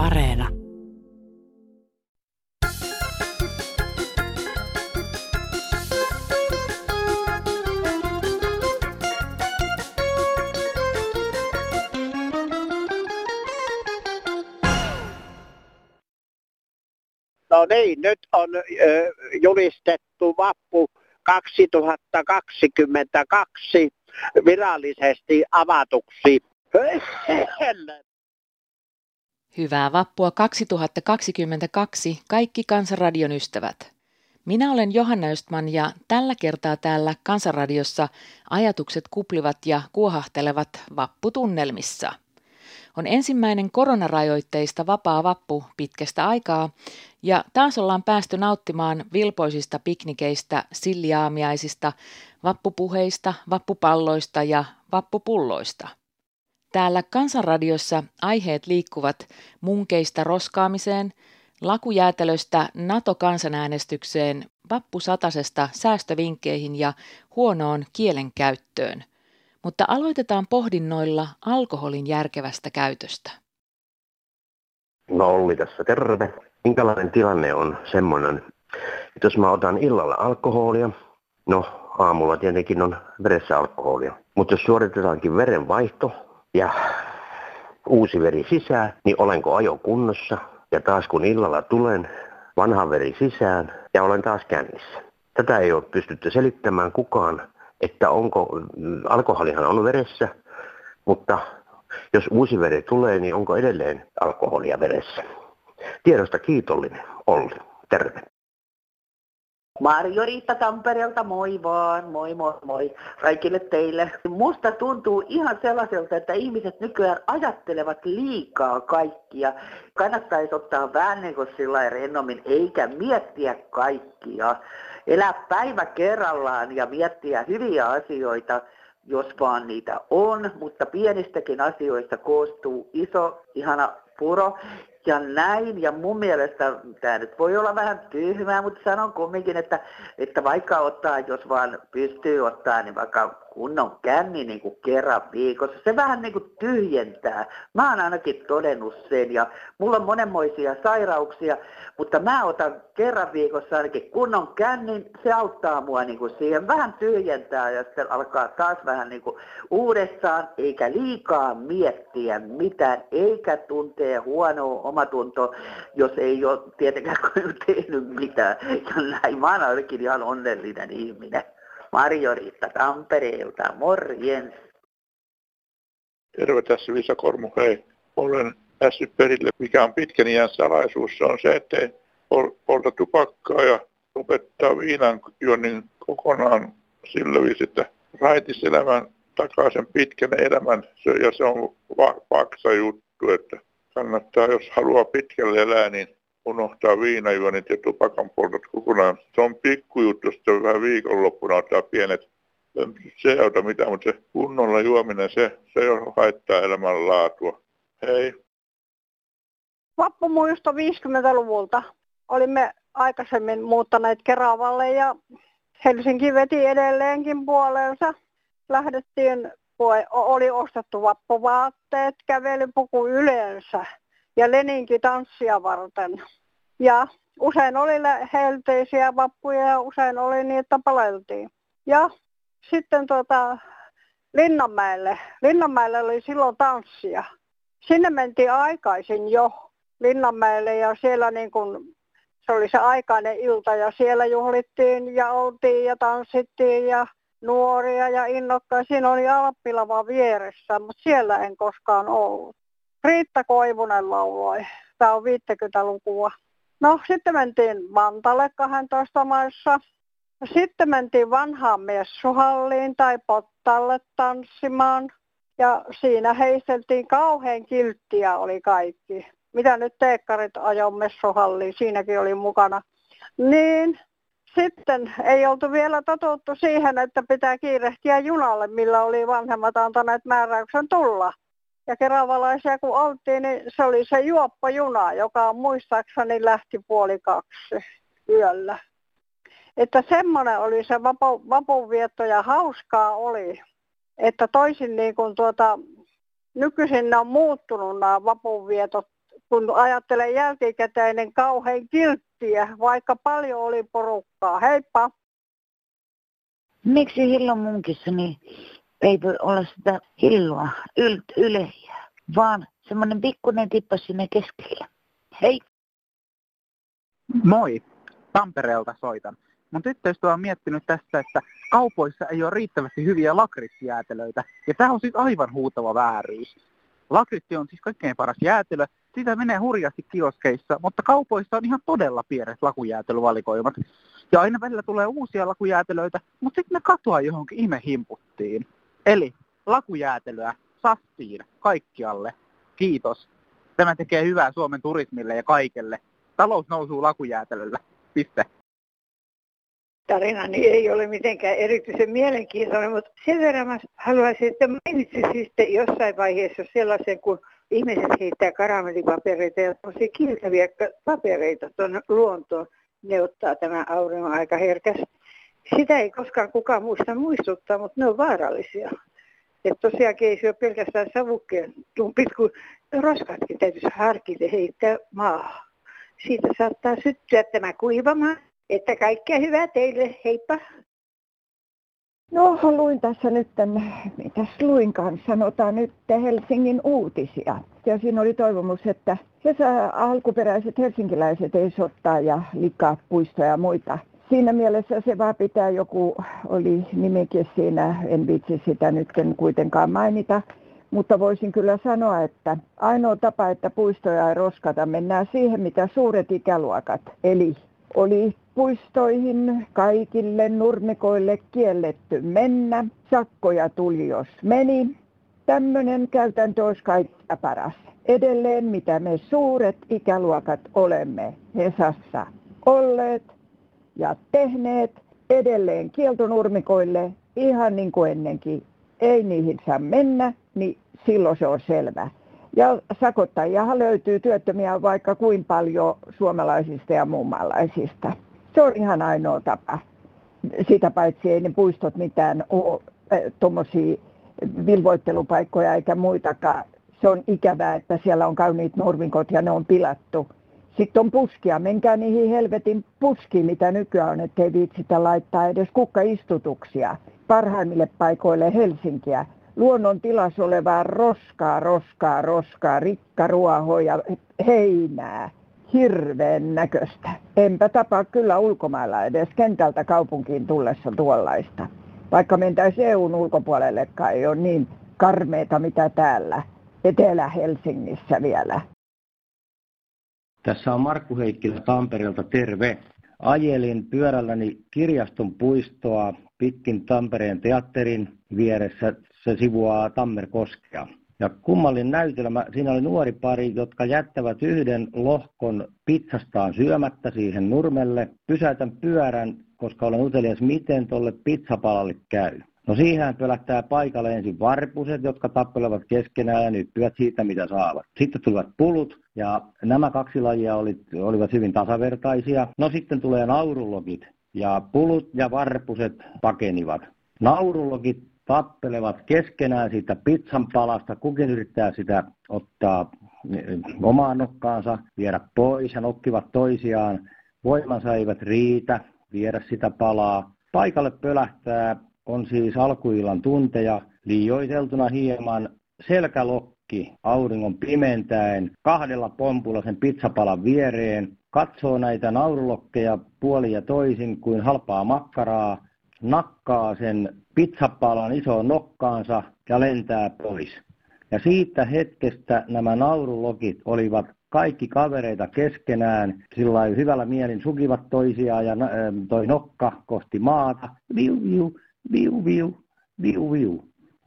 Areena. No niin, nyt on julistettu vappu 2022 virallisesti avatuksi. Hyvää vappua 2022 kaikki Kansanradion ystävät. Minä olen Johanna Östman ja tällä kertaa täällä Kansanradiossa ajatukset kuplivat ja kuohahtelevat vapputunnelmissa. On ensimmäinen koronarajoitteista vapaa vappu pitkästä aikaa ja taas ollaan päästy nauttimaan vilpoisista piknikeistä, silliaamiaisista, vappupuheista, vappupalloista ja vappupulloista. Täällä Kansanradiossa aiheet liikkuvat munkeista roskaamiseen, lakujäätelöstä NATO-kansanäänestykseen, vappusatasesta säästövinkkeihin ja huonoon kielenkäyttöön. Mutta aloitetaan pohdinnoilla alkoholin järkevästä käytöstä. No Olli tässä, terve. Minkälainen tilanne on semmoinen, että jos mä otan illalla alkoholia, no aamulla tietenkin on veressä alkoholia, mutta jos suoritetaankin verenvaihto ja uusi veri sisään, niin olenko ajo kunnossa? Ja taas kun illalla tulen, vanha veri sisään ja olen taas kännissä. Tätä ei ole pystytty selittämään kukaan, että onko, alkoholihan on veressä, mutta jos uusi veri tulee, niin onko edelleen alkoholia veressä? Tiedosta kiitollinen Olli. Terve. Marjo-Riitta Tampereelta, moi vaan, moi moi moi kaikille teille. Musta tuntuu ihan sellaiselta, että ihmiset nykyään ajattelevat liikaa kaikkia. Kannattaisi ottaa vähän niin kuin sillä rennommin, eikä miettiä kaikkia. Elää päivä kerrallaan ja miettiä hyviä asioita, jos vaan niitä on, mutta pienistäkin asioista koostuu iso, ihana puro ja näin. Ja mun mielestä tämä nyt voi olla vähän tyhmää, mutta sanon kumminkin, että, että vaikka ottaa, jos vaan pystyy ottaa, niin vaikka kunnon känni niin kuin kerran viikossa. Se vähän niin kuin tyhjentää. Mä oon ainakin todennut sen ja mulla on monenmoisia sairauksia, mutta mä otan kerran viikossa ainakin kunnon kännin. Se auttaa mua niin kuin siihen vähän tyhjentää ja sitten alkaa taas vähän niin kuin uudestaan, eikä liikaa miettiä mitään, eikä tuntee huonoa omatunto, jos ei ole tietenkään tehnyt mitään. Ja näin, mä oon ainakin ihan onnellinen ihminen. Marjoriitta Tampereelta, morjens. Terve tässä Visa Kormu, hei. Olen päässyt perille, mikä on pitkän iän salaisuus, se on se, että polta tupakkaa ja lopettaa viinan juonnin kokonaan sillä viisi, että raitiselämän takaisin pitkän elämän, ja se on paksa juttu, että kannattaa, jos haluaa pitkälle elää, niin unohtaa viinajuonit ja tupakan poltot kokonaan. Se on pikkujuttu, sitten vähän viikonloppuna ottaa pienet se ei auta mitään, mutta se kunnolla juominen, se, se haittaa elämän laatua. Hei. Vappumuisto 50-luvulta. Olimme aikaisemmin muuttaneet Keravalle ja Helsinki veti edelleenkin puoleensa. Lähdettiin, oli ostettu vappuvaatteet, kävelypuku yleensä ja Leninki tanssia varten. Ja usein oli helteisiä vappuja ja usein oli niin, että paleltiin. Ja sitten tuota, Linnanmäelle. Linnanmäelle oli silloin tanssia. Sinne mentiin aikaisin jo Linnanmäelle ja siellä niin kun, se oli se aikainen ilta ja siellä juhlittiin ja oltiin ja tanssittiin ja nuoria ja innokkaita. Siinä oli Alppilava vieressä, mutta siellä en koskaan ollut. Riitta Koivunen lauloi. Tämä on 50-lukua. No sitten mentiin Vantalle 12 maissa. Sitten mentiin vanhaan messuhalliin tai pottalle tanssimaan. Ja siinä heisteltiin kauhean kilttiä oli kaikki. Mitä nyt teekkarit ajoivat messuhalliin, siinäkin oli mukana. Niin, sitten ei oltu vielä totuttu siihen, että pitää kiirehtiä junalle, millä oli vanhemmat antaneet määräyksen tulla ja keravalaisia kun oltiin, niin se oli se juoppajuna, joka muistaakseni lähti puoli kaksi yöllä. Että semmoinen oli se vapu, vapunvietto ja hauskaa oli, että toisin niin kuin tuota, nykyisin ne on muuttunut nämä vapunvietot kun ajattelen jälkikäteinen kauhean kilttiä, vaikka paljon oli porukkaa. Heippa! Miksi hillon munkissa niin ei voi olla sitä hilloa yl- ylejää, vaan semmoinen pikkuinen tippa sinne keskelle. Hei! Moi! Tampereelta soitan. Mun tyttöystävä on miettinyt tästä, että kaupoissa ei ole riittävästi hyviä lakritsjäätelöitä, ja tämä on siis aivan huutava vääryys. Lakritti on siis kaikkein paras jäätelö, sitä menee hurjasti kioskeissa, mutta kaupoissa on ihan todella pienet lakujäätelövalikoimat. Ja aina välillä tulee uusia lakujäätelöitä, mutta sitten ne katoaa johonkin imehimputtiin. Eli lakujäätelöä sastiin kaikkialle. Kiitos. Tämä tekee hyvää Suomen turismille ja kaikelle. Talous nousuu lakujäätelöllä. Piste tarinani ei ole mitenkään erityisen mielenkiintoinen, mutta sen verran mä haluaisin, että mainitsisitte jossain vaiheessa sellaisen, kun ihmiset heittää karamellipapereita ja tosi kiiltäviä papereita tuonne luontoon. Ne ottaa tämän auringon aika herkästi. Sitä ei koskaan kukaan muista muistuttaa, mutta ne on vaarallisia. Että tosiaankin ei syö pelkästään savukkeen tumpit, kun roskatkin täytyisi harkita heittää maahan. Siitä saattaa syttyä tämä kuivamaan että kaikkea hyvää teille, heippa! No, luin tässä nyt, mitäs luinkaan, sanotaan nyt Helsingin uutisia. Ja siinä oli toivomus, että kesä alkuperäiset helsinkiläiset ei sottaa ja likaa puistoja ja muita. Siinä mielessä se vaan pitää joku, oli nimikin siinä, en vitsi sitä nyt kuitenkaan mainita. Mutta voisin kyllä sanoa, että ainoa tapa, että puistoja ei roskata, mennään siihen, mitä suuret ikäluokat, eli oli puistoihin kaikille nurmikoille kielletty mennä. Sakkoja tuli, jos meni. Tämmöinen käytäntö olisi kaikista paras. Edelleen, mitä me suuret ikäluokat olemme Hesassa olleet ja tehneet, edelleen kieltonurmikoille ihan niin kuin ennenkin. Ei niihin saa mennä, niin silloin se on selvä. Ja sakottajiahan löytyy työttömiä vaikka kuin paljon suomalaisista ja muunmaalaisista. Se on ihan ainoa tapa. Sitä paitsi ei ne puistot mitään ole tuommoisia vilvoittelupaikkoja eikä muitakaan. Se on ikävää, että siellä on kauniit nurmikot ja ne on pilattu. Sitten on puskia. Menkää niihin helvetin puskiin, mitä nykyään on, ettei viitsitä laittaa edes kukkaistutuksia parhaimmille paikoille Helsinkiä. Luonnon tilassa olevaa roskaa, roskaa, roskaa, rikkaruohoa ja heinää hirveän näköistä. Enpä tapaa kyllä ulkomailla edes kentältä kaupunkiin tullessa tuollaista. Vaikka mentäisiin EUn ulkopuolellekaan ei ole niin karmeita mitä täällä Etelä-Helsingissä vielä. Tässä on Markku Heikkilä Tampereelta, terve. Ajelin pyörälläni kirjaston puistoa pitkin Tampereen teatterin vieressä. Se sivuaa Tammerkoskea. Ja kummallin näytelmä, siinä oli nuori pari, jotka jättävät yhden lohkon pizzastaan syömättä siihen nurmelle. Pysäytän pyörän, koska olen utelias, miten tuolle pizzapalalle käy. No siihen pölähtää paikalle ensin varpuset, jotka tappelevat keskenään ja nyppyvät siitä, mitä saavat. Sitten tulevat pulut, ja nämä kaksi lajia olivat hyvin tasavertaisia. No sitten tulee naurulogit, ja pulut ja varpuset pakenivat. Naurulogit tappelevat keskenään siitä pizzan palasta, kukin yrittää sitä ottaa eh, omaan nokkaansa, viedä pois ja nokkivat toisiaan. Voimansa eivät riitä viedä sitä palaa. Paikalle pölähtää on siis alkuillan tunteja, liioiteltuna hieman selkälokki auringon pimentäen, kahdella pompulla sen pizzapalan viereen, katsoo näitä naurulokkeja puoli ja toisin kuin halpaa makkaraa, nakkaa sen pizzapalan isoon nokkaansa ja lentää pois. Ja siitä hetkestä nämä naurulokit olivat kaikki kavereita keskenään, sillä hyvällä mielin sukivat toisiaan ja toi nokka kohti maata, viu viu, viu viu, viu viu.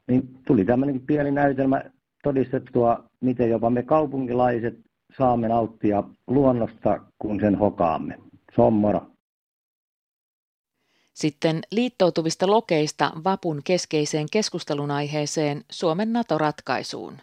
Niin tuli tämmöinen pieni näytelmä todistettua, miten jopa me kaupunkilaiset saamme nauttia luonnosta, kun sen hokaamme. Se on moro. Sitten liittoutuvista lokeista vapun keskeiseen keskustelun aiheeseen Suomen NATO-ratkaisuun.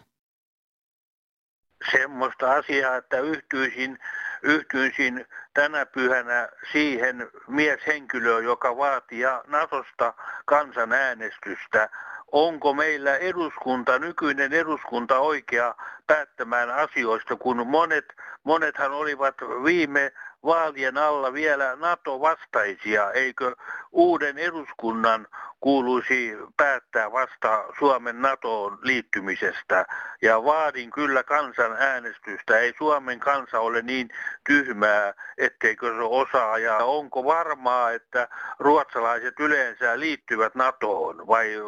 Semmoista asiaa, että yhtyisin, yhtyisin tänä pyhänä siihen mieshenkilöön, joka vaatii Natosta kansanäänestystä. Onko meillä eduskunta, nykyinen eduskunta oikea päättämään asioista, kun monet, monethan olivat viime vaalien alla vielä NATO-vastaisia, eikö uuden eduskunnan kuuluisi päättää vasta Suomen NATOon liittymisestä. Ja vaadin kyllä kansan äänestystä. Ei Suomen kansa ole niin tyhmää, etteikö se osaa. Ja onko varmaa, että ruotsalaiset yleensä liittyvät NATOon vai ö,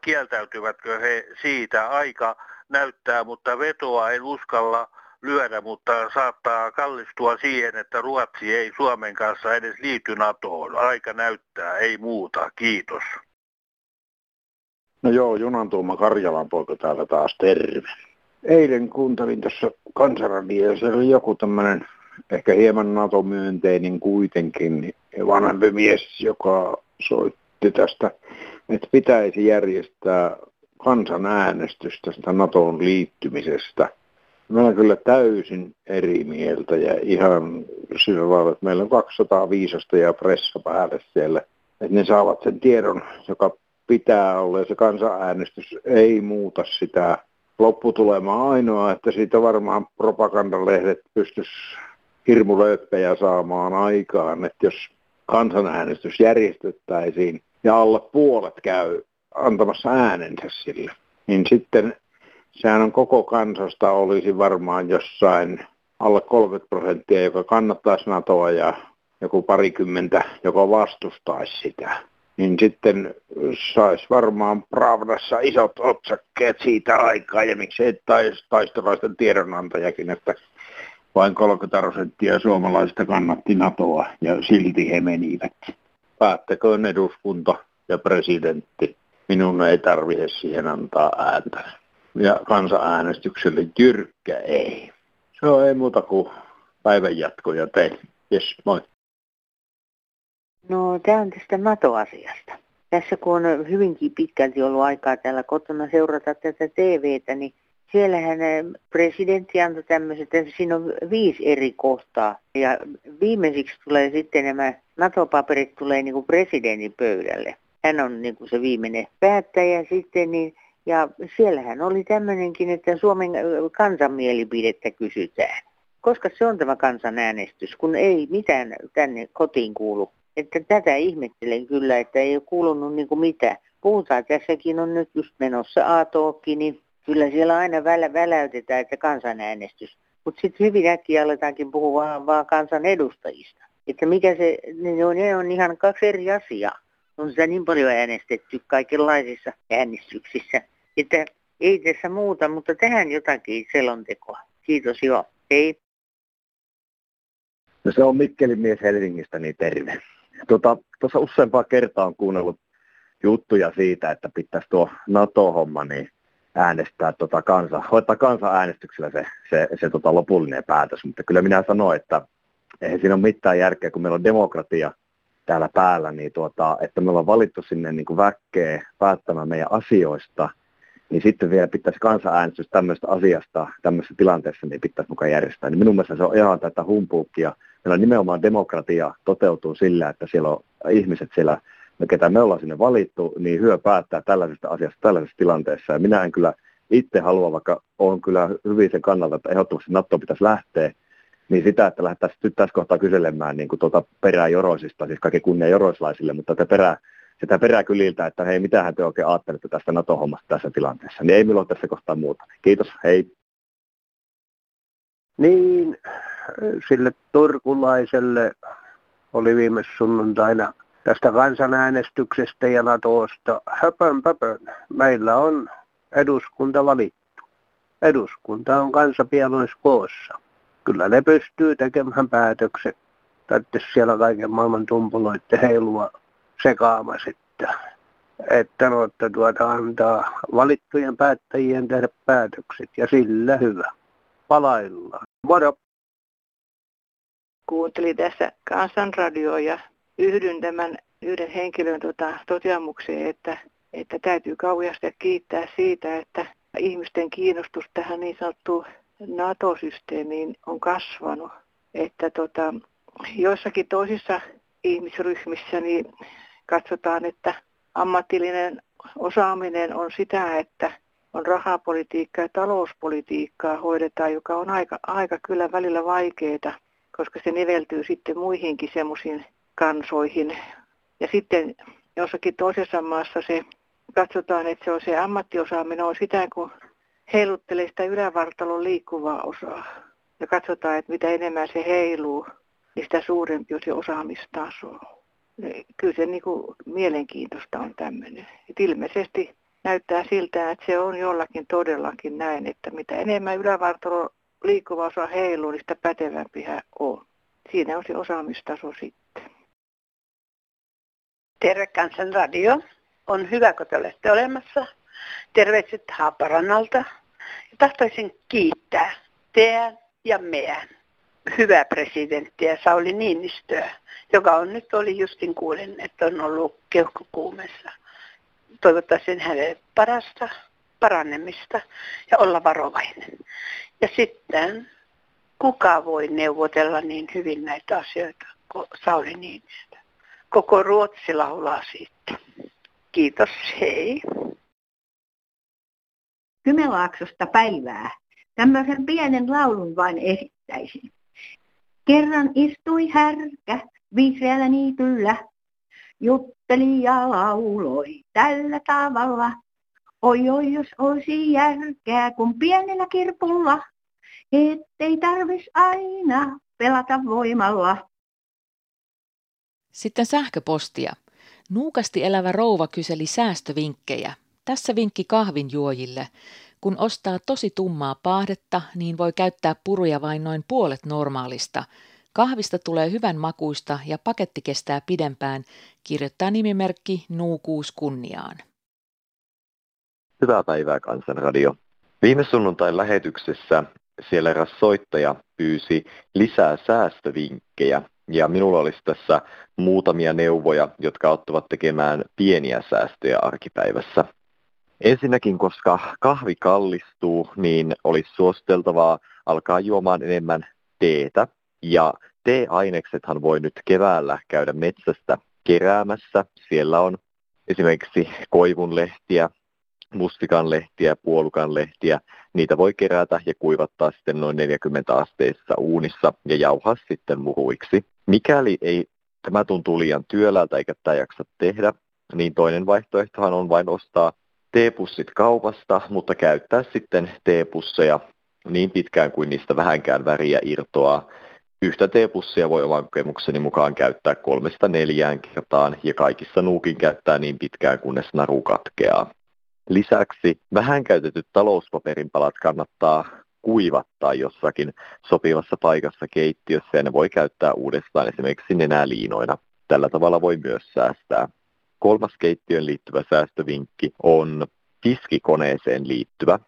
kieltäytyvätkö he siitä? Aika näyttää, mutta vetoa en uskalla lyödä, mutta saattaa kallistua siihen, että Ruotsi ei Suomen kanssa edes liity NATOon. Aika näyttää, ei muuta. Kiitos. No joo, Junan Tuuma Karjalan poika täällä taas, terve. Eilen kuuntelin tässä kansanradia ja siellä oli joku tämmöinen ehkä hieman NATO-myönteinen kuitenkin vanhempi mies, joka soitti tästä, että pitäisi järjestää kansanäänestys tästä NATOon liittymisestä – Mä olen kyllä täysin eri mieltä ja ihan sillä lailla, että meillä on 200 viisasta ja pressa päälle siellä. Että ne saavat sen tiedon, joka pitää olla ja se kansanäänestys ei muuta sitä lopputulemaa ainoa, että siitä varmaan propagandalehdet pystyis hirmulöyppejä saamaan aikaan, että jos kansanäänestys järjestettäisiin ja alle puolet käy antamassa äänensä sille, niin sitten sehän on koko kansasta olisi varmaan jossain alle 30 prosenttia, joka kannattaisi NATOa ja joku parikymmentä, joka vastustaisi sitä. Niin sitten saisi varmaan Pravdassa isot otsakkeet siitä aikaa ja miksei tais, taistelaisten tiedonantajakin, että vain 30 prosenttia suomalaisista kannatti NATOa ja silti he menivät. Päättäköön eduskunta ja presidentti. Minun ei tarvitse siihen antaa ääntä ja kansanäänestykselle jyrkkä ei. Se on ei muuta kuin päivän jatkoja teille. Jes, moi. No, tämä on tästä NATO-asiasta. Tässä kun on hyvinkin pitkälti ollut aikaa täällä kotona seurata tätä TVtä, niin siellähän eh, presidentti antoi tämmöiset, että siinä on viisi eri kohtaa. Ja viimeisiksi tulee sitten nämä NATO-paperit tulee niin kuin presidentin pöydälle. Hän on niin kuin se viimeinen päättäjä sitten, niin ja siellähän oli tämmöinenkin, että Suomen kansan mielipidettä kysytään. Koska se on tämä kansanäänestys, kun ei mitään tänne kotiin kuulu. Että tätä ihmettelen kyllä, että ei ole kuulunut niin mitään. Puhutaan, tässäkin on nyt just menossa a niin kyllä siellä aina välä, väläytetään, että kansanäänestys. Mutta sitten hyvin äkkiä aletaankin puhua vaan, vaan kansan edustajista. Että mikä se, ne on, ne on ihan kaksi eri asiaa. On sitä niin paljon äänestetty kaikenlaisissa äänestyksissä. Että ei tässä muuta, mutta tähän jotakin selontekoa. Kiitos, joo. Hei. No se on Mikkelin mies Helsingistä, niin terve. Tuota, tuossa useampaa kertaa on kuunnellut juttuja siitä, että pitäisi tuo NATO-homma niin äänestää tota kansa, hoitaa kansanäänestyksellä se, se, se tota lopullinen päätös. Mutta kyllä minä sanoin, että eihän siinä ole mitään järkeä, kun meillä on demokratia täällä päällä, niin tuota, että me ollaan valittu sinne niin kuin väkkeä päättämään meidän asioista – niin sitten vielä pitäisi kansanäänestys tämmöistä asiasta tämmöisessä tilanteessa niin pitäisi mukaan järjestää. Niin minun mielestä se on ihan tätä humpuukia. Meillä nimenomaan demokratia toteutuu sillä, että siellä on ihmiset siellä, ketä me ollaan sinne valittu, niin hyö päättää tällaisesta asiasta tällaisessa tilanteessa. Ja minä en kyllä itse halua, vaikka on kyllä hyvin sen kannalta, että ehdottomasti NATO pitäisi lähteä, niin sitä, että lähdettäisiin nyt tässä kohtaa kyselemään niin kuin tuota perää joroisista, siis kaikki kunnia joroislaisille, mutta tätä perää sitä peräkyliltä, että hei, mitähän te oikein ajattelette tästä NATO-hommasta tässä tilanteessa. Niin ei minulla tässä kohtaa muuta. Kiitos, hei. Niin, sille turkulaiselle oli viime sunnuntaina tästä kansanäänestyksestä ja NATOsta höpön pöpön. Meillä on eduskunta valittu. Eduskunta on koossa. Kyllä ne pystyy tekemään päätökset. Täytyy siellä kaiken maailman tumpuloiden heilua sekaamassa, että, että, no, että tuota antaa valittujen päättäjien tehdä päätökset ja sillä hyvä. Palaillaan. Moro! Kuuntelin tässä kansanradioa ja yhdyn tämän yhden henkilön tota, toteamukseen, että, että täytyy kauheasti kiittää siitä, että ihmisten kiinnostus tähän niin sanottuun NATO-systeemiin on kasvanut. Että tota, joissakin toisissa ihmisryhmissä niin katsotaan, että ammatillinen osaaminen on sitä, että on rahapolitiikkaa ja talouspolitiikkaa hoidetaan, joka on aika, aika kyllä välillä vaikeaa, koska se niveltyy sitten muihinkin semmoisiin kansoihin. Ja sitten jossakin toisessa maassa se katsotaan, että se on se ammattiosaaminen on sitä, kun heiluttelee sitä ylävartalon liikkuvaa osaa. Ja katsotaan, että mitä enemmän se heiluu, niin sitä suurempi on se osaamistaso. Kyllä se niin kuin mielenkiintoista on tämmöinen. Et ilmeisesti näyttää siltä, että se on jollakin todellakin näin, että mitä enemmän ylävartalo liikkuva osa heiluu, niin sitä pätevämpi hän on. Siinä on se osaamistaso sitten. Terve Kansan Radio. On hyvä, kun te olette olemassa. Terveiset Haaparannalta. Tahtoisin kiittää teidän ja meidän hyvää presidenttiä Sauli Niinistöä, joka on nyt oli justin kuulen, että on ollut keuhkokuumessa. Toivottaisin hänelle parasta parannemista ja olla varovainen. Ja sitten, kuka voi neuvotella niin hyvin näitä asioita kuin Sauli Niinistö? Koko Ruotsi laulaa siitä. Kiitos, hei. Kymenlaaksosta päivää. Tämmöisen pienen laulun vain esittäisin. Kerran istui härkä vihreällä niityllä, jutteli ja lauloi tällä tavalla. Oi oi jos olisi järkeä, kun pienellä kirpulla, ettei tarvis aina pelata voimalla. Sitten sähköpostia. Nuukasti elävä rouva kyseli säästövinkkejä. Tässä vinkki kahvinjuojille. Kun ostaa tosi tummaa paahdetta, niin voi käyttää puruja vain noin puolet normaalista. Kahvista tulee hyvän makuista ja paketti kestää pidempään, kirjoittaa nimimerkki Nuukuus kunniaan. Hyvää päivää Kansanradio. Viime sunnuntain lähetyksessä siellä eräs soittaja pyysi lisää säästövinkkejä ja minulla olisi tässä muutamia neuvoja, jotka auttavat tekemään pieniä säästöjä arkipäivässä. Ensinnäkin, koska kahvi kallistuu, niin olisi suositeltavaa alkaa juomaan enemmän teetä. Ja tee-aineksethan voi nyt keväällä käydä metsästä keräämässä. Siellä on esimerkiksi koivunlehtiä, mustikanlehtiä, puolukanlehtiä. Niitä voi kerätä ja kuivattaa sitten noin 40 asteissa uunissa ja jauhaa sitten muruiksi. Mikäli ei tämä tuntuu liian työläältä eikä tämä jaksa tehdä, niin toinen vaihtoehtohan on vain ostaa teepussit kaupasta, mutta käyttää sitten teepusseja niin pitkään kuin niistä vähänkään väriä irtoaa. Yhtä teepussia voi oman kokemukseni mukaan käyttää kolmesta neljään kertaan ja kaikissa nuukin käyttää niin pitkään kunnes naru katkeaa. Lisäksi vähän käytetyt talouspaperin palat kannattaa kuivattaa jossakin sopivassa paikassa keittiössä ja ne voi käyttää uudestaan esimerkiksi nenäliinoina. Tällä tavalla voi myös säästää. Kolmas keittiön liittyvä säästövinkki on tiskikoneeseen liittyvä.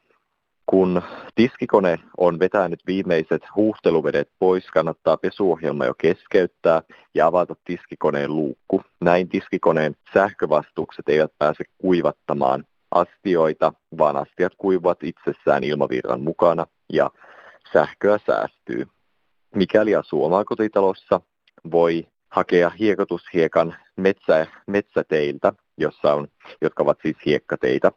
Kun tiskikone on vetänyt viimeiset huuhteluvedet pois, kannattaa pesuohjelma jo keskeyttää ja avata tiskikoneen luukku. Näin tiskikoneen sähkövastukset eivät pääse kuivattamaan astioita, vaan astiat kuivuvat itsessään ilmavirran mukana ja sähköä säästyy. Mikäli asuu omakotitalossa, voi hakea hiekotushiekan metsä, metsäteiltä, jossa on, jotka ovat siis hiekkateitä.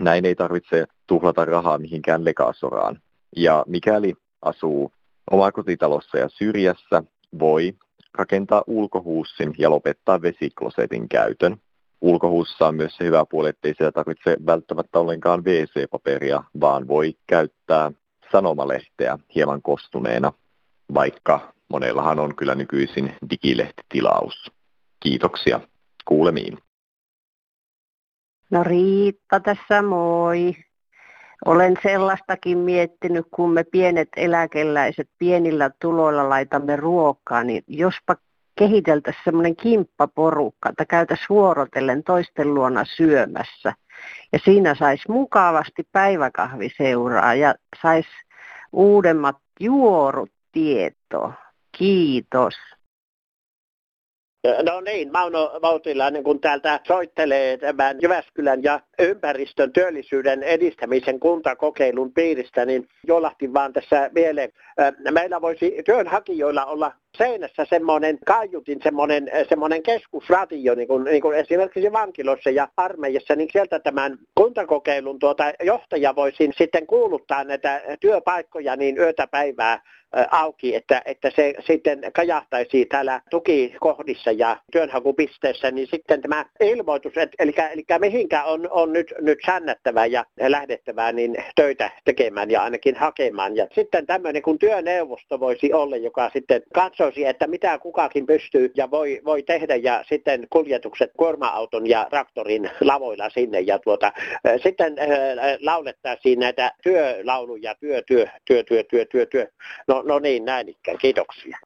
Näin ei tarvitse tuhlata rahaa mihinkään lekaasoraan. Ja mikäli asuu omakotitalossa ja syrjässä, voi rakentaa ulkohuussin ja lopettaa vesiklosetin käytön. Ulkohuussa on myös se hyvä puoli, ettei siellä tarvitse välttämättä ollenkaan WC-paperia, vaan voi käyttää sanomalehteä hieman kostuneena, vaikka monellahan on kyllä nykyisin digilehtitilaus. Kiitoksia. Kuulemiin. No Riitta tässä moi. Olen sellaistakin miettinyt, kun me pienet eläkeläiset pienillä tuloilla laitamme ruokaa, niin jospa kehiteltäisiin semmoinen kimppaporukka, että käytäisiin vuorotellen toisten luona syömässä. Ja siinä saisi mukavasti päiväkahviseuraa ja saisi uudemmat juorut tietoa. Kiitos. No niin, Mauno Vautilainen, kun täältä soittelee tämän Jyväskylän ja ympäristön työllisyyden edistämisen kuntakokeilun piiristä, niin jolahti vaan tässä mieleen. Meillä voisi työnhakijoilla olla seinässä semmoinen kaiutin, semmoinen, semmoinen keskusradio, niin kuin, niin kuin esimerkiksi vankilossa ja armeijassa, niin sieltä tämän kuntakokeilun tuota johtaja voisi sitten kuuluttaa näitä työpaikkoja niin yötä päivää auki, että, että se sitten kajahtaisi täällä tukikohdissa ja työnhakupisteessä, niin sitten tämä ilmoitus, että, eli, eli mihinkä on, on nyt, nyt säännättävä ja lähdettävää niin töitä tekemään ja ainakin hakemaan. Ja sitten tämmöinen kun työneuvosto voisi olla, joka sitten katsoisi, että mitä kukakin pystyy ja voi, voi tehdä ja sitten kuljetukset kuorma-auton ja traktorin lavoilla sinne ja tuota, sitten laulettaisiin näitä työlauluja, työ, työ, työ, työ, työ, työ, työ. No No, niin, näin ikään. Kiitoksia.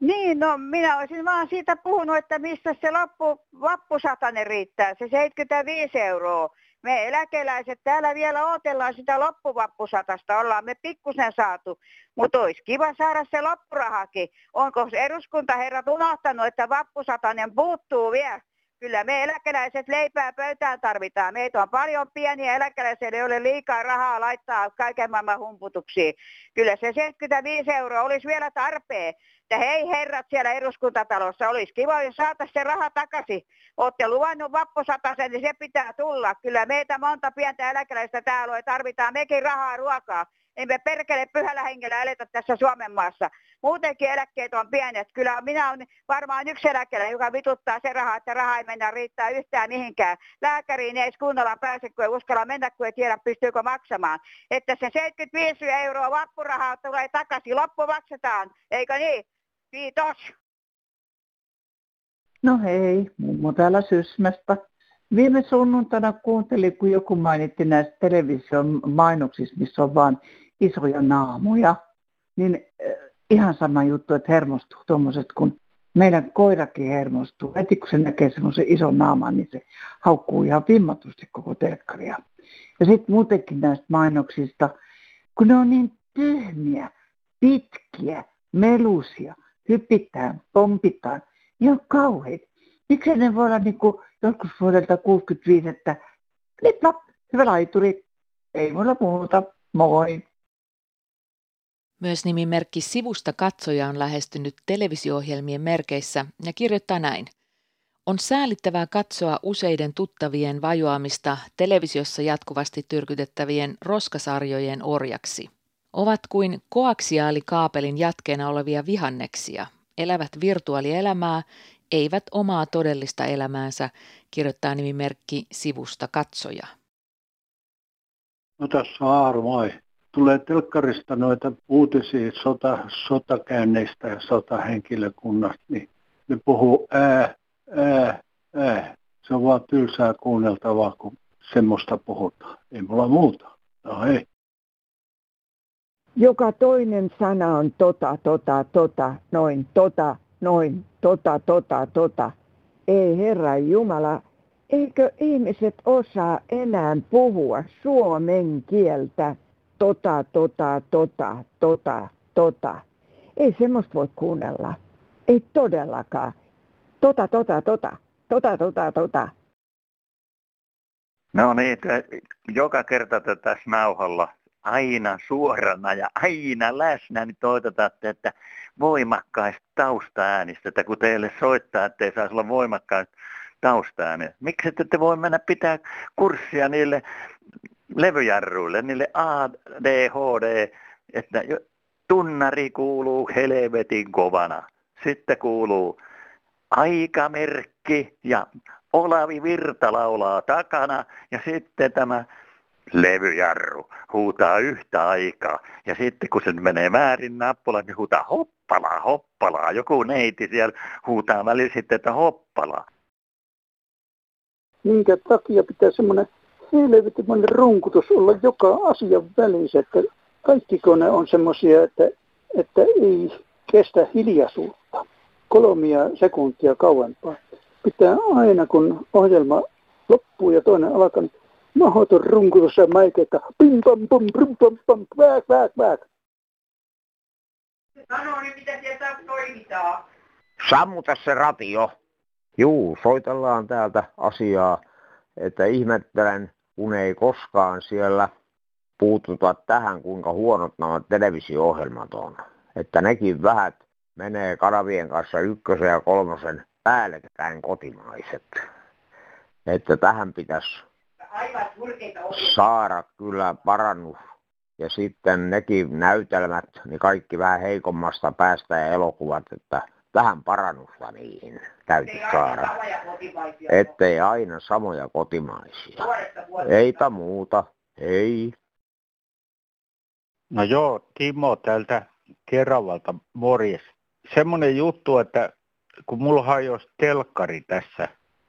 Niin, no minä olisin vaan siitä puhunut, että missä se loppu, vappusatanen riittää, se 75 euroa. Me eläkeläiset täällä vielä odotellaan sitä loppuvappusatasta, ollaan me pikkusen saatu, mutta olisi kiva saada se loppurahakin. Onko eduskuntaherrat unohtanut, että vappusatanen puuttuu vielä? Kyllä me eläkeläiset leipää pöytään tarvitaan. Meitä on paljon pieniä eläkeläisiä, ei ole liikaa rahaa laittaa kaiken maailman humputuksiin. Kyllä se 75 euroa olisi vielä tarpeen. Että hei herrat siellä eduskuntatalossa, olisi kiva, jos saataisiin se raha takaisin. Olette luvannut vappusatasen, niin se pitää tulla. Kyllä meitä monta pientä eläkeläistä täällä on, tarvitaan mekin rahaa ruokaa. Emme perkele pyhällä hengellä eletä tässä Suomen maassa. Muutenkin eläkkeet on pienet. Kyllä minä olen varmaan yksi eläkeläinen, joka vituttaa se rahaa, että raha ei mennä riittää yhtään mihinkään. Lääkäriin ei edes kunnolla pääse, kun ei uskalla mennä, kun ei tiedä, pystyykö maksamaan. Että se 75 euroa vappurahaa tulee takaisin, loppu maksetaan. Eikö niin? Kiitos. No hei, mummo täällä Sysmästä. Viime sunnuntaina kuuntelin, kun joku mainitti näistä television mainoksista, missä on vain isoja naamoja, niin ihan sama juttu, että hermostuu tuommoiset, kun meidän koirakin hermostuu. Heti kun se näkee semmoisen ison naaman, niin se haukkuu ihan vimmatusti koko telkkaria. Ja sitten muutenkin näistä mainoksista, kun ne on niin tyhmiä, pitkiä, melusia, hypitään, pompitaan, niin on kauheita. Miksi ne voi olla niin kuin joskus vuodelta 65, että nip hyvä laituri, ei mulla muuta, moi. Myös nimimerkki Sivusta katsoja on lähestynyt televisio-ohjelmien merkeissä ja kirjoittaa näin. On säälittävää katsoa useiden tuttavien vajoamista televisiossa jatkuvasti tyrkytettävien roskasarjojen orjaksi. Ovat kuin koaksiaalikaapelin jatkeena olevia vihanneksia, elävät virtuaalielämää, eivät omaa todellista elämäänsä, kirjoittaa nimimerkki Sivusta katsoja. No tässä on Aaro, moi tulee telkkarista noita uutisia sota, sotakäynneistä ja sotahenkilökunnasta, niin ne puhuu ää, ää, ää. Se on vaan tylsää kuunneltavaa, kun semmoista puhutaan. Ei mulla muuta. No hei. Joka toinen sana on tota, tota, tota, noin, tota, noin, tota, tota, tota. Ei Herra Jumala, eikö ihmiset osaa enää puhua suomen kieltä? Tota, tota, tota, tota, tota. Ei semmoista voi kuunnella. Ei todellakaan. Tota, tota, tota, tota, tota, tota. No niin, joka kerta tässä nauhalla aina suorana ja aina läsnä, niin toitotatte, että voimakkaista taustaäänistä, että kun teille soittaa, että ei saisi olla voimakkaista taustaääniä. Miksi ette te voi mennä pitää kurssia niille levyjarruille, niille ADHD, että tunnari kuuluu helvetin kovana. Sitten kuuluu aikamerkki ja Olavi Virta laulaa takana ja sitten tämä levyjarru huutaa yhtä aikaa. Ja sitten kun se menee väärin nappula, niin huutaa hoppalaa, hoppalaa. Joku neiti siellä huutaa välillä sitten, että hoppalaa. Minkä takia pitää semmoinen helvetimoinen runkutus olla joka asian välissä, että kaikki kone on semmoisia, että, että ei kestä hiljaisuutta kolmia sekuntia kauempaa. Pitää aina, kun ohjelma loppuu ja toinen alkaa, niin mahdoton runkutus ja mäike, että pim pam pam pim pam pam, vääk vääk vääk. Sano niin, mitä sieltä toimitaan. Sammuta se ratio. Juu, soitellaan täältä asiaa että ihmettelen, kun ei koskaan siellä puututa tähän, kuinka huonot nämä televisio-ohjelmat on. Että nekin vähät menee kanavien kanssa ykkösen ja kolmosen päällekkäin kotimaiset. Että tähän pitäisi saada kyllä parannus. Ja sitten nekin näytelmät, niin kaikki vähän heikommasta päästä ja elokuvat, että vähän parannusta niihin täytyy saada. Ettei aina samoja kotimaisia. Eipä muuta. Ei. No joo, Timo täältä Keravalta, morjes. Semmoinen juttu, että kun mulla hajosi telkkari tässä,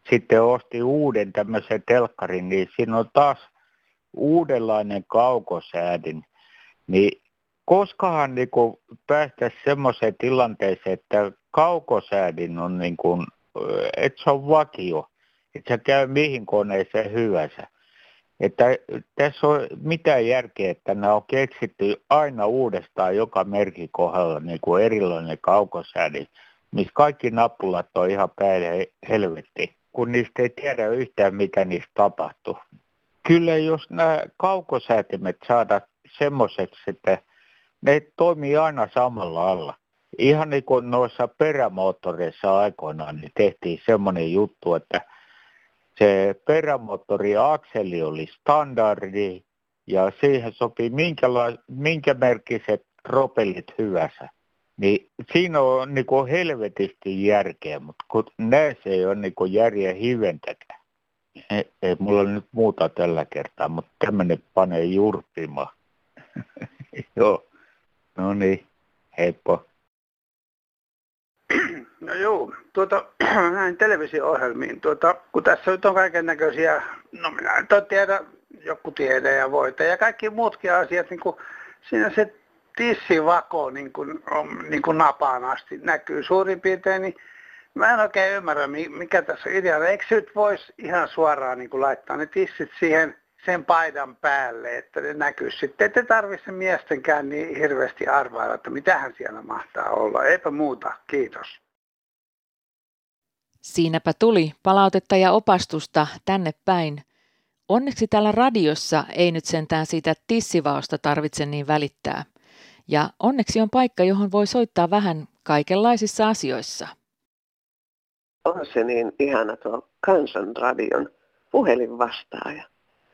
sitten osti uuden tämmöisen telkkarin, niin siinä on taas uudenlainen kaukosäädin. Niin koskahan niin päästä semmoiseen tilanteeseen, että kaukosäädin on niin kuin, että se on vakio, että se käy mihin koneeseen hyvänsä. Että tässä on mitään järkeä, että nämä on keksitty aina uudestaan joka merkin kohdalla niin kuin erilainen kaukosäädin, missä kaikki nappulat on ihan päälle helvetti, kun niistä ei tiedä yhtään, mitä niistä tapahtuu. Kyllä jos nämä kaukosäätimet saada semmoiseksi, että ne toimii aina samalla alla. Ihan niin kuin noissa perämoottoreissa aikoinaan niin tehtiin semmoinen juttu, että se perämoottori akseli oli standardi ja siihen sopii minkäla- minkä merkiset propellit hyvänsä. Niin siinä on niin kuin helvetisti järkeä, mutta kun näissä ei ole niin kuin järjen hiventäkään. Ei, ei mulla nyt muuta tällä kertaa, mutta tämmöinen panee jurppimaan. Joo, no niin, heippo. No joo, tuota, näin televisio-ohjelmiin. Tuota, kun tässä nyt on kaiken näköisiä, no minä en tiedä, joku tiede ja voita ja kaikki muutkin asiat, niin kuin siinä se tissivako niin kuin, on, niin kuin napaan asti näkyy suurin piirtein, niin mä en oikein ymmärrä, mikä tässä on ideana. Eikö nyt voisi ihan suoraan niin kuin laittaa ne tissit siihen sen paidan päälle, että ne näkyy sitten. Ette tarvitse miestenkään niin hirveästi arvailla, että mitähän siellä mahtaa olla. Eipä muuta. Kiitos. Siinäpä tuli palautetta ja opastusta tänne päin. Onneksi täällä radiossa ei nyt sentään siitä tissivaosta tarvitse niin välittää. Ja onneksi on paikka, johon voi soittaa vähän kaikenlaisissa asioissa. On se niin ihana tuo kansanradion puhelinvastaaja.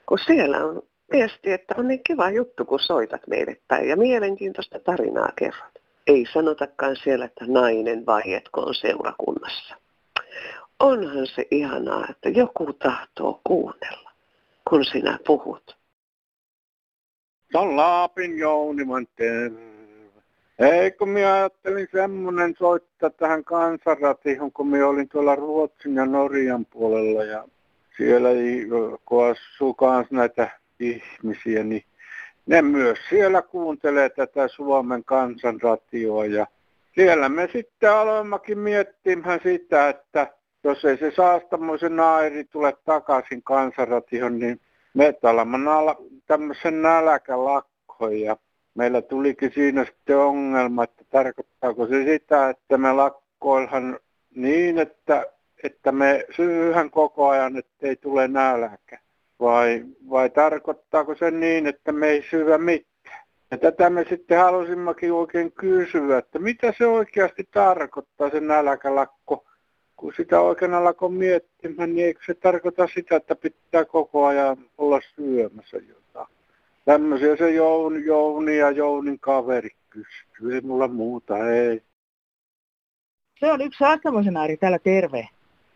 Kun siellä on viesti, että on niin kiva juttu, kun soitat meille päin ja mielenkiintoista tarinaa kerrot. Ei sanotakaan siellä, että nainen vaietkoon seurakunnassa. Onhan se ihanaa, että joku tahtoo kuunnella, kun sinä puhut. Laapin Jouniman terve. Ei, kun minä ajattelin semmoinen soittaa tähän kansanratihon, kun minä olin tuolla Ruotsin ja Norjan puolella ja siellä kun asuu kanssa näitä ihmisiä, niin ne myös siellä kuuntelee tätä Suomen kansanratioa ja siellä me sitten aloimmekin miettimään sitä, että jos ei se saastamoisen nairi tule takaisin kansanratioon, niin me alamme tämmöisen nälkälakkoon ja meillä tulikin siinä sitten ongelma, että tarkoittaako se sitä, että me lakkoilhan niin, että, että me syyhän koko ajan, ettei tule nälkä. Vai, vai tarkoittaako se niin, että me ei syvä mitään? Ja tätä me sitten halusimmekin oikein kysyä, että mitä se oikeasti tarkoittaa se nälkälakko. Kun sitä oikein alkoi miettimään, niin eikö se tarkoita sitä, että pitää koko ajan olla syömässä jotain? Tämmöisiä se Jouni, Jouni ja Jounin kaveri kysyy. Ei mulla muuta, ei. Se on yksi saastamoisen Ari täällä terve.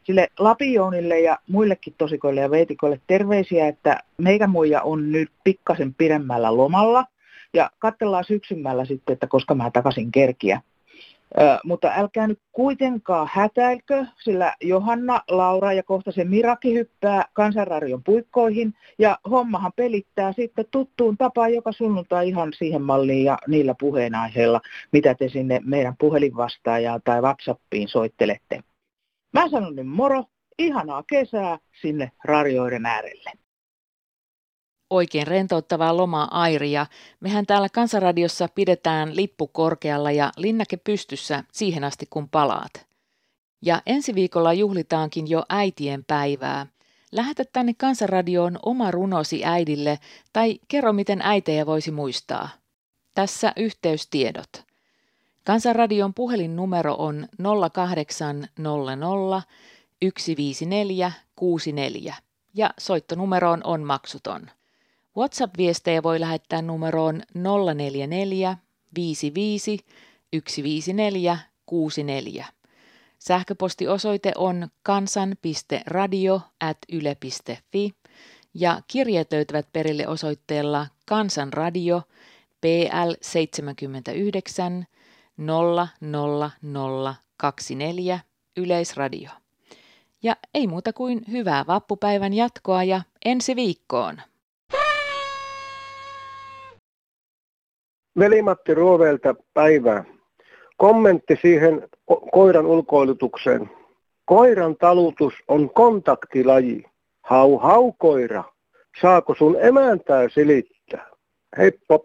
Sille Lapijounille ja muillekin tosikoille ja veitikoille terveisiä, että meikä muija on nyt pikkasen pidemmällä lomalla. Ja katsellaan syksymällä sitten, että koska mä takaisin kerkiä. Ö, mutta älkää nyt kuitenkaan hätäilkö, sillä Johanna, Laura ja kohta se Miraki hyppää kansanradion puikkoihin ja hommahan pelittää sitten tuttuun tapaan joka sunnuntai ihan siihen malliin ja niillä puheenaiheilla, mitä te sinne meidän puhelinvastaajaan tai WhatsAppiin soittelette. Mä sanon nyt moro, ihanaa kesää sinne radioiden äärelle oikein rentouttavaa lomaa Airi ja mehän täällä Kansanradiossa pidetään lippu korkealla ja linnake pystyssä siihen asti kun palaat. Ja ensi viikolla juhlitaankin jo äitien päivää. Lähetä tänne Kansanradioon oma runosi äidille tai kerro, miten äitejä voisi muistaa. Tässä yhteystiedot. Kansanradion puhelinnumero on 0800 154 64 ja soittonumeroon on maksuton. WhatsApp-viestejä voi lähettää numeroon 044 55 154 64. Sähköpostiosoite on kansan.radio.yle.fi ja kirjeet löytävät perille osoitteella Kansanradio PL 79 00024 Yleisradio. Ja ei muuta kuin hyvää vappupäivän jatkoa ja ensi viikkoon. Velimatti Ruovelta päivää. Kommentti siihen ko- koiran ulkoilutukseen. Koiran talutus on kontaktilaji. Hau hau koira. Saako sun emäntää silittää? Heippa.